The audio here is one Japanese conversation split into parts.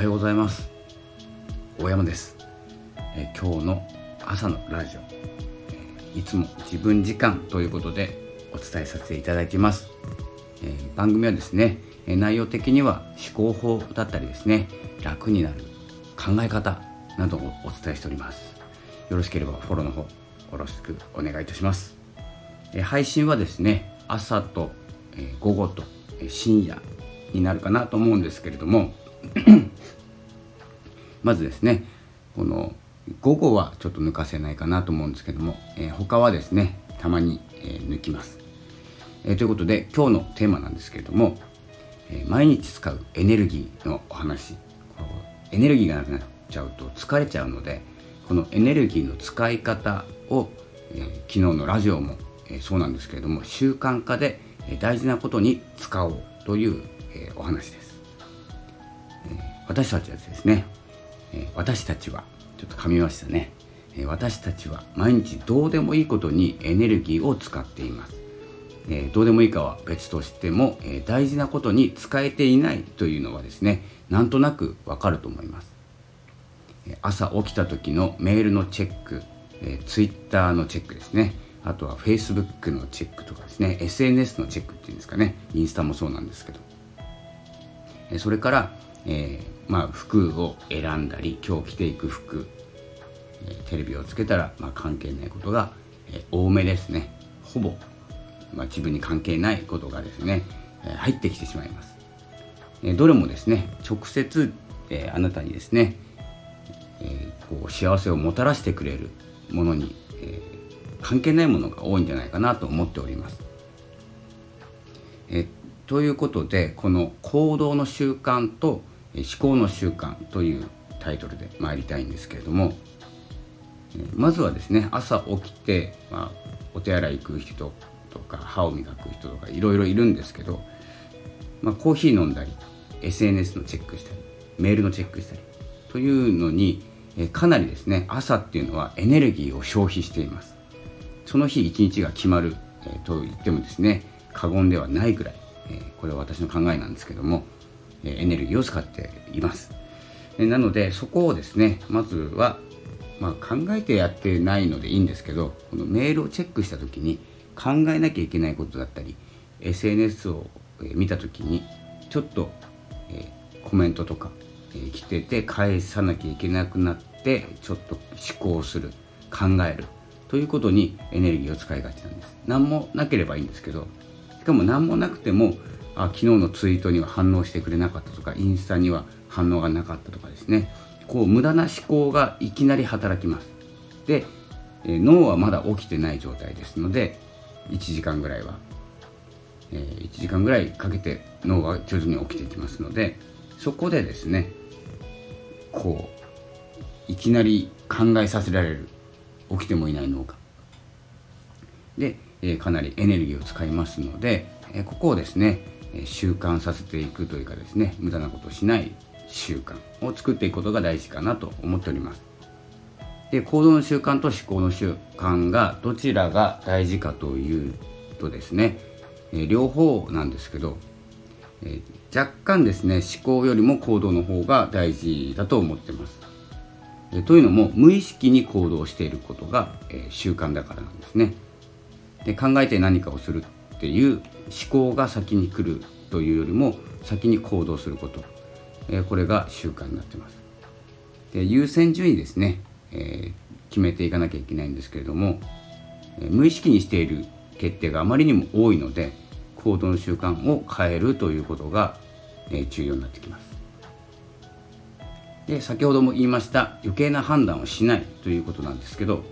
はようございます。大山です。え今日の朝のラジオ、いつも自分時間ということでお伝えさせていただきます、え、番組はですね内容的には思考法だったりですね楽になる考え方などをお伝えしております。よろしければフォローの方よろしくお願いいたします。配信はですね朝と、午後と、深夜になるかなと思うんですけれどもまずですねこの午後はちょっと抜かせないかなと思うんですけども、えー、他はですねたまに、えー、抜きます、えー、ということで今日のテーマなんですけれども、え毎日使うエネルギーのお話。エネルギーがなくなっちゃうと疲れちゃうのでこのエネルギーの使い方を、え昨日のラジオも、えそうなんですけれども習慣化でえ大事なことに使おうという、えお話です、え私たちはですね、え私たちはちょっと噛みましたね、え私たちは毎日どうでもいいことにエネルギーを使っています、えどうでもいいかは別としても、え大事なことに使えていないというのはですねなんとなくわかると思います。朝起きた時のメールのチェック、えー、ツイッターのチェックですね。あとはフェイスブックのチェックとかですね。SNS のチェックっていうんですかね。インスタもそうなんですけど、それから、えー、まあ、服を選んだり今日着ていく服、えテレビをつけたら、まあ、関係ないことが、え多めですねほぼ、まあ、自分に関係ないことがですね、え入ってきてしまいます、えどれもですね直接、えあなたにですねえー、こう幸せをもたらしてくれるものに、えー、関係ないものが多いんじゃないかなと思っております。えー、ということでこの行動の習慣と思考の習慣というタイトルで参りたいんですけれども、まずはですね朝起きて、まあ、お手洗い行く人とか歯を磨く人とかいろいろいるんですけど、まあ、コーヒー飲んだり SNS のチェックしたりメールのチェックしたりというのにかなりですね朝っていうのはエネルギーを消費しています。その日一日が決まる、と言ってもですね過言ではないぐらい、え、これは私の考えなんですけども、えエネルギーを使っています、えなのでそこをですねまずは、まあ、考えてやってないのでいいんですけどこのメールをチェックした時に考えなきゃいけないことだったり SNS を見た時にちょっと、えコメントとかえ来てて返さなきゃいけなくなってちょっと思考する考えるということにエネルギーを使いがちなんです。何もなければいいんですけどしかも何もなくてもあ昨日のツイートには反応してくれなかったとかインスタには反応がなかったとかですね。こう無駄な思考がいきなり働きます。で、え脳はまだ起きてない状態ですので1時間ぐらいは、え、1時間ぐらいかけて脳が徐々に起きていきますのでそこでですねこういきなり考えさせられる。起きてもいない脳が。で、え、かなりエネルギーを使いますので、え、ここをですね習慣させていくというかですね無駄なことをしない習慣を作っていくことが大事かなと思っておりますで行動の習慣と思考の習慣がどちらが大事かというとですね、え、両方なんですけど、え、若干ですね思考よりも行動の方が大事だと思ってます。えというのも無意識に行動していることが、え、習慣だからなんですね。で考えて何かをするっていう思考が先に来るというよりも先に行動すること、えー、これが習慣になってます。で優先順位ですね、えー、決めていかなきゃいけないんですけれども、え無意識にしている決定があまりにも多いので行動の習慣を変えるということが、え重要になってきます。で先ほども言いました余計な判断をしないということなんですけど、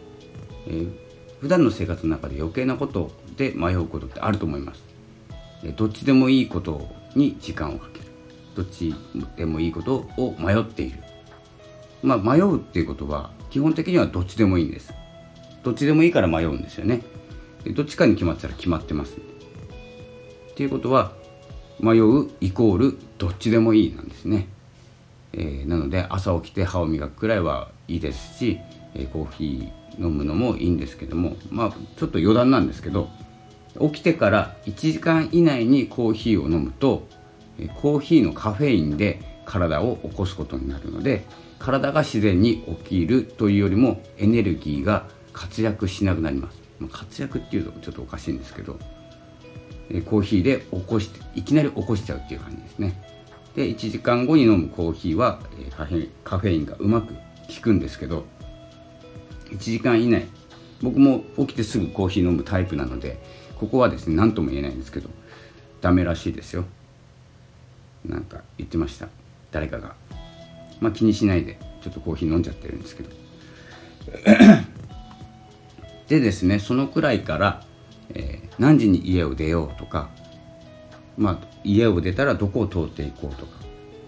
えー、普段の生活の中で余計なことで迷うことってあると思います、どっちでもいいことに時間をかける。どっちでもいいことを迷っている。まあ迷うっていうことは基本的にはどっちでもいいんです。どっちでもいいから迷うんですよね。どっちかに決まったら決まってます。っていうことは迷うイコールどっちでもいいなんですね、えー、なので朝起きて歯を磨くくらいはいいですし、えー、コーヒー飲むのもいいんですけどもまあちょっと余談なんですけど起きてから1時間以内にコーヒーを飲むとコーヒーのカフェインで体を起こすことになるので体が自然に起きるというよりもエネルギーが活躍しなくなります、ま、活躍っていうとちょっとおかしいんですけどコーヒーで起こしていきなり起こしちゃうっていう感じですね。で1時間後に飲むコーヒーはカフェカフェインがうまく効くんですけど1時間以内。僕も起きてすぐコーヒー飲むタイプなのでここはですね何とも言えないんですけどダメらしいですよ。なんか言ってました。誰かが。まあ気にしないでちょっとコーヒー飲んじゃってるんですけど。でですねそのくらいから、えー、何時に家を出ようとかまあ家を出たらどこを通っていこうとか、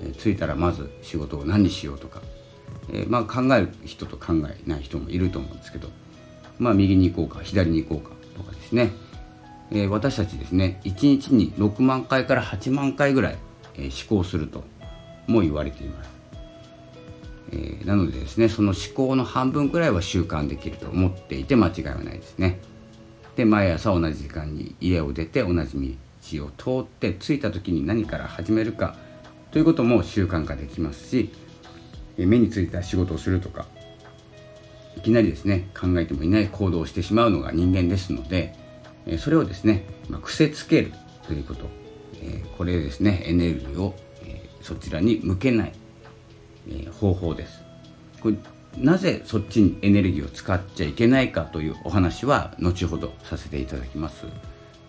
えー、着いたらまず仕事を何にしようとか、えー、まあ考える人と考えない人もいると思うんですけどまあ右に行こうか左に行こうかとかですね、えー、私たちですね1日に6万回から8万回ぐらい、えー、思考するとも言われています、えー、なのでですねその思考の半分くらいは習慣できると思っていて間違いはないですね。で毎朝同じ時間に家を出て同じ道を通って着いた時に何から始めるかということも習慣化できますし目についた仕事をするとかいきなりですね考えてもいない行動をしてしまうのが人間ですのでそれをですね、まあ、癖つけるということ、これですねエネルギーを、そちらに向けない、方法です。これなぜそっちにエネルギーを使っちゃいけないかというお話は後ほどさせていただきます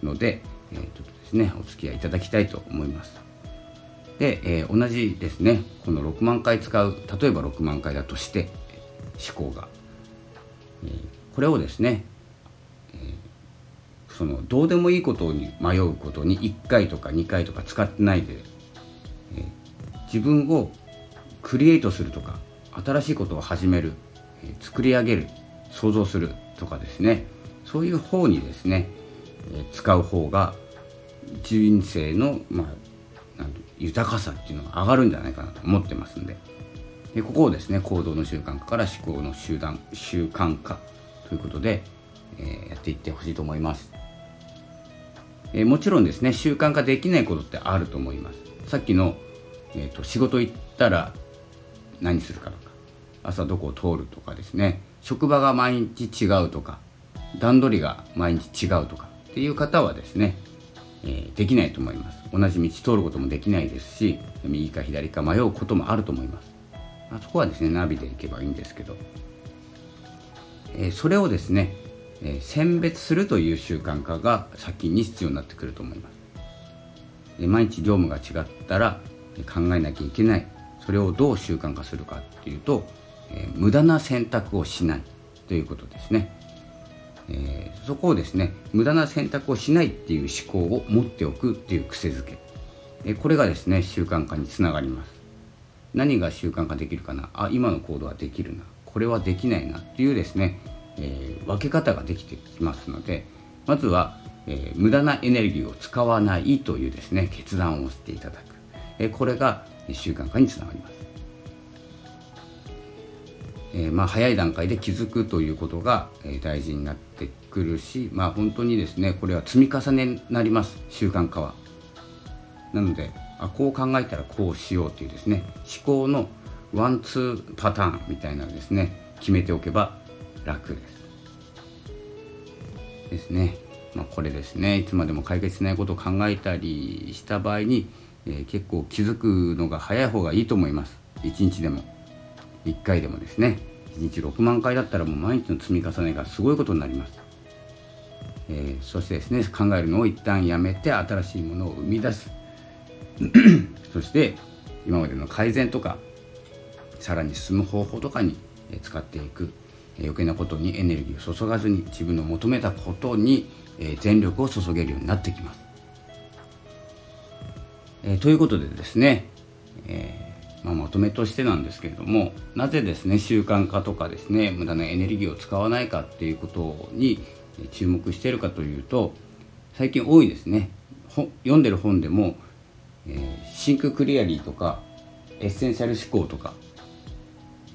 ので、えー、ちょっとですねお付き合いいただきたいと思います。で、えー、同じですね。この6万回使う例えば6万回だとして思考が。えこれをですね、えそのどうでもいいことに迷うことに1回とか2回とか使ってないでえ、自分をクリエイトするとか新しいことを始める、え作り上げる想像するとかですね。そういう方にですね、え使う方が人生の、まあ、豊かさっていうのが上がるんじゃないかなと思ってますんで。でここをですね行動の習慣化から思考の集団習慣化ということで、えー、やっていってほしいと思います、えー、もちろんですね習慣化できないことってあると思いますさっきの、えーと、仕事行ったら何するかとか朝どこを通るとかですね職場が毎日違うとか段取りが毎日違うとかっていう方はですね、えー、できないと思います。同じ道通ることもできないですし右か左か迷うこともあると思います。あそこはですねナビで行けばいいんですけど、えー、それをですね、えー、選別するという習慣化が先に必要になってくると思います、え、毎日業務が違ったら考えなきゃいけない。それをどう習慣化するかっていうと、え、無駄な選択をしないということですね、えー、そこをですね無駄な選択をしないっていう思考を持っておくっていう癖づけ、えー、これがですね習慣化につながります。何が習慣化できるかな？あ今の行動はできるな。これはできないなっていうですね、えー、分け方ができてきますのでまずは、え、無駄なエネルギーを使わないというですね決断をしていただく、え、これが習慣化につながります、えー、まあ、早い段階で気づくということが、え大事になってくるしまあ本当にですねこれは積み重ねになります習慣化は。なのであこう考えたらこうしようというですね思考のワンツーパターンみたいなですね決めておけば楽です。ですね、まあ、これですねいつまでも解決しないことを考えたりした場合に、えー、結構気づくのが早い方がいいと思います。1日でも。1回でもですね1日6万回だったらもう毎日の積み重ねがすごいことになります、えー、そしてですね考えるのを一旦やめて新しいものを生み出す。そして今までの改善とかさらに進む方法とかに使っていく。余計なことにエネルギーを注がずに自分の求めたことに全力を注げるようになってきます。えー、ということでですね、えー、まあ、まとめとしてなんですけれどもなぜですね習慣化とかですね無駄なエネルギーを使わないかっていうことに注目しているかというと最近多いですね読んでる本でもえー、 Think clearly とかエッセンシャル思考とか、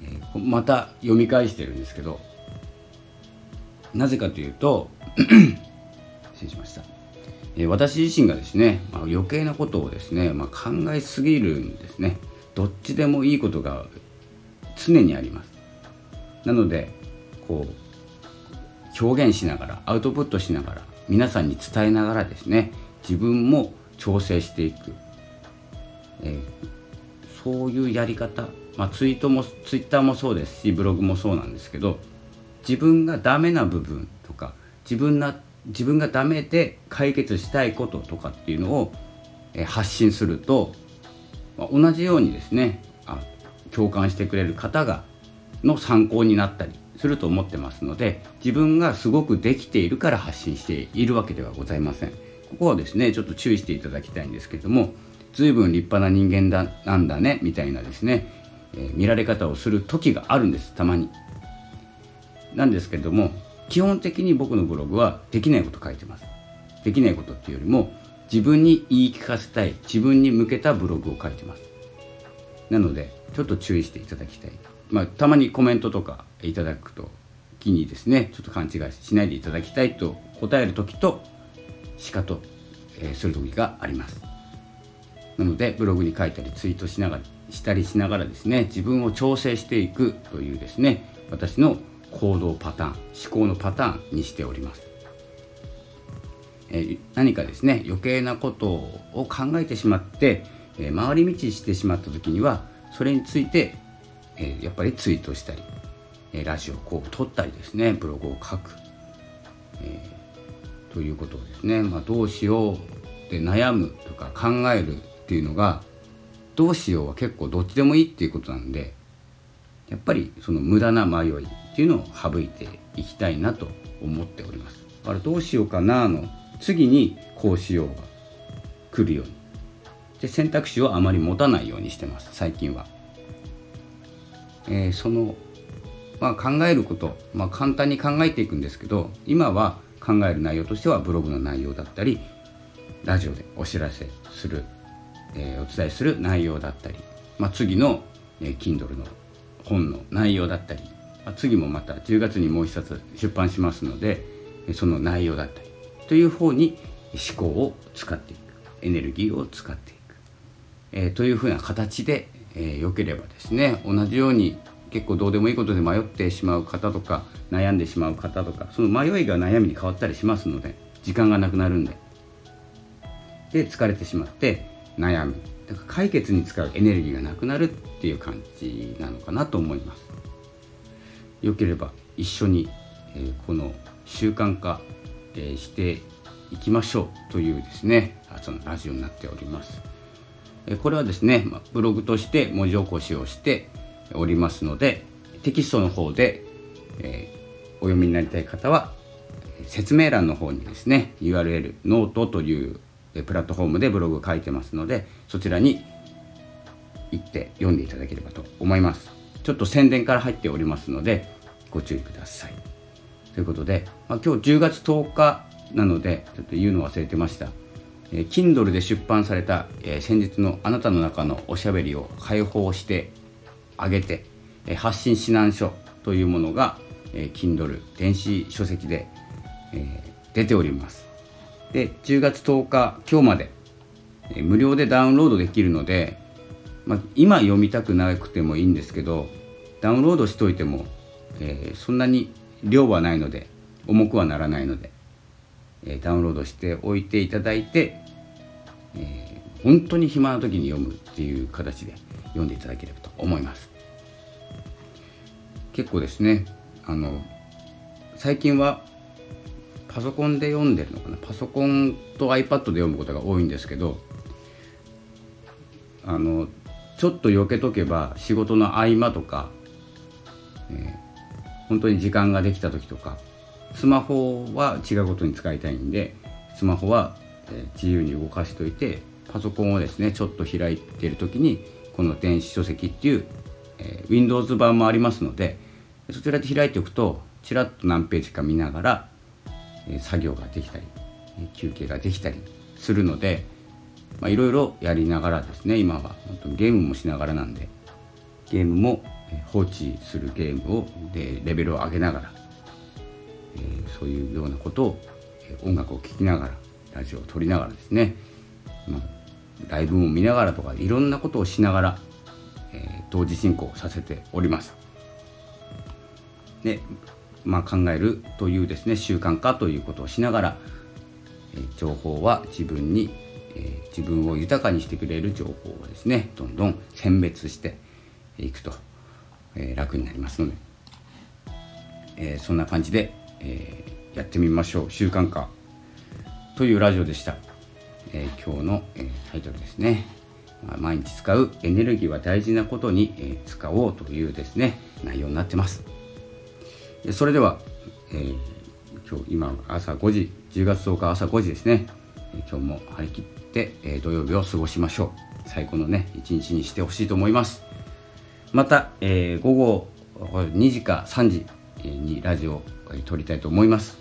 えー、また読み返してるんですけどなぜかというと 失礼しました、えー、私自身がですね、まあ、余計なことをですね、まあ、考えすぎるんですね。どっちでもいいことが常にあります。なのでこう表現しながらアウトプットしながら皆さんに伝えながらですね自分も調整していく、えー、そういうやり方、まあ、ツイートもツイッターもそうですしブログもそうなんですけど自分がダメな部分とか自分な自分がダメで解決したいこととかっていうのを、えー、発信するとま同じようにですねあ共感してくれる方がの参考になったりすると思ってますので自分がすごくできているから発信しているわけではございません。ここはですねちょっと注意していただきたいんですけども随分立派な人間だなんだねみたいなですね、えー、見られ方をする時があるんですたまに。なんですけども基本的に僕のブログはできないこと書いてます。できないことっていうよりも自分に言い聞かせたい自分に向けたブログを書いてます。なのでちょっと注意していただきたい。まあたまにコメントとかいただくと気にですねちょっと勘違いしないでいただきたいと答える時としかと、えー、する時があります。なのでブログに書いたりツイートしながらしたりしながらですね自分を調整していくというですね私の行動パターン思考のパターンにしております。え、何かですね余計なことを考えてしまって、え、回り道してしまった時にはそれについて、え、やっぱりツイートしたり、えラジオをこう撮ったりですねブログを書く、えということをですね、まあ、どうしようで悩むとか考えるっていうのがどうしようは結構どっちでもいいっていうことなんでやっぱりその無駄な迷いっていうのを省いていきたいなと思っております。だからどうしようかなの次にこうしようが来るように。で選択肢をあまり持たないようにしてます。最近は、えー、その、まあ、考えること、まあ、簡単に考えていくんですけど今は考える内容としてはブログの内容だったりラジオでお知らせする、えー、お伝えする内容だったり、まあ、次の、えー、Kindle の本の内容だったり、まあ、次もまた10月にもう一冊出版しますのでその内容だったり。という方に思考を使っていく。エネルギーを使っていく、えー、というふうな形で、えー、よければですね同じように結構どうでもいいことで迷ってしまう方とか悩んでしまう方とかその迷いが悩みに変わったりしますので時間がなくなるんで。で疲れてしまって悩む。だから解決に使うエネルギーがなくなるっていう感じなのかなと思います。よければ一緒に、えー、この習慣化えー、していきましょうというですねそのラジオになっております。えこれはですね、まブログとして文字起こしをしておりますのでテキストの方で、え、お読みになりたい方は説明欄の方にですね URL ノートというプラットフォームでブログを書いてますのでそちらに行って読んでいただければと思いますちょっと宣伝から入っておりますのでご注意くださいということで、まあ、今日10月10日なのでちょっと言うの忘れてました、えー、Kindle で出版された、えー、先日のあなたの中のおしゃべりを解放してあげて、えー、発信指南書というものが、えー、Kindle 電子書籍で、えー、出ております。で10月10日今日まで、えー、無料でダウンロードできるので、まあ、今読みたくなくてもいいんですけどダウンロードしといても、えー、そんなに量はないので重くはならないので、えー、ダウンロードしておいていただいて、えー、本当に暇な時に読むっていう形で読んでいただければと思います。結構ですねあの最近はパソコンで読んでるのかな？パソコンと iPad で読むことが多いんですけどあのちょっと避けとけば仕事の合間とか、えー本当に時間ができた時とかスマホは違うことに使いたいんでスマホは自由に動かしといてパソコンをですねちょっと開いてる時にこの電子書籍っていう、えー、Windows 版もありますのでそちらで開いておくとちらっと何ページか見ながら、えー、作業ができたり休憩ができたりするのでいろいろやりながらですね今は本当にゲームもしながらなんでゲームも放置するゲームをでレベルを上げながら、えー、そういうようなことを音楽を聴きながらラジオを撮りながらですね、まあ、ライブも見ながらとかいろんなことをしながら同時進行させております。で、まあ、考えるというですね習慣化ということをしながら、え情報は自分に、え自分を豊かにしてくれる情報をですねどんどん選別していくと、え楽になりますので、えそんな感じで、えやってみましょう。習慣化というラジオでした、え今日の、えタイトルですね。ま毎日使うエネルギーは大事なことに、え使おうというですね内容になってます。それでは、えー、今日今朝5時10月10日朝5時ですね。今日も張り切って、えー、土曜日を過ごしましょう。最高のね一日にしてほしいと思います。また、えー、午後2時か3時にラジオを撮りたいと思います。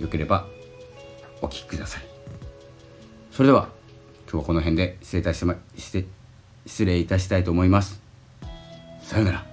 よければお聴きください。それでは今日はこの辺で失礼いたしま失礼いたしたいと思います。さようなら。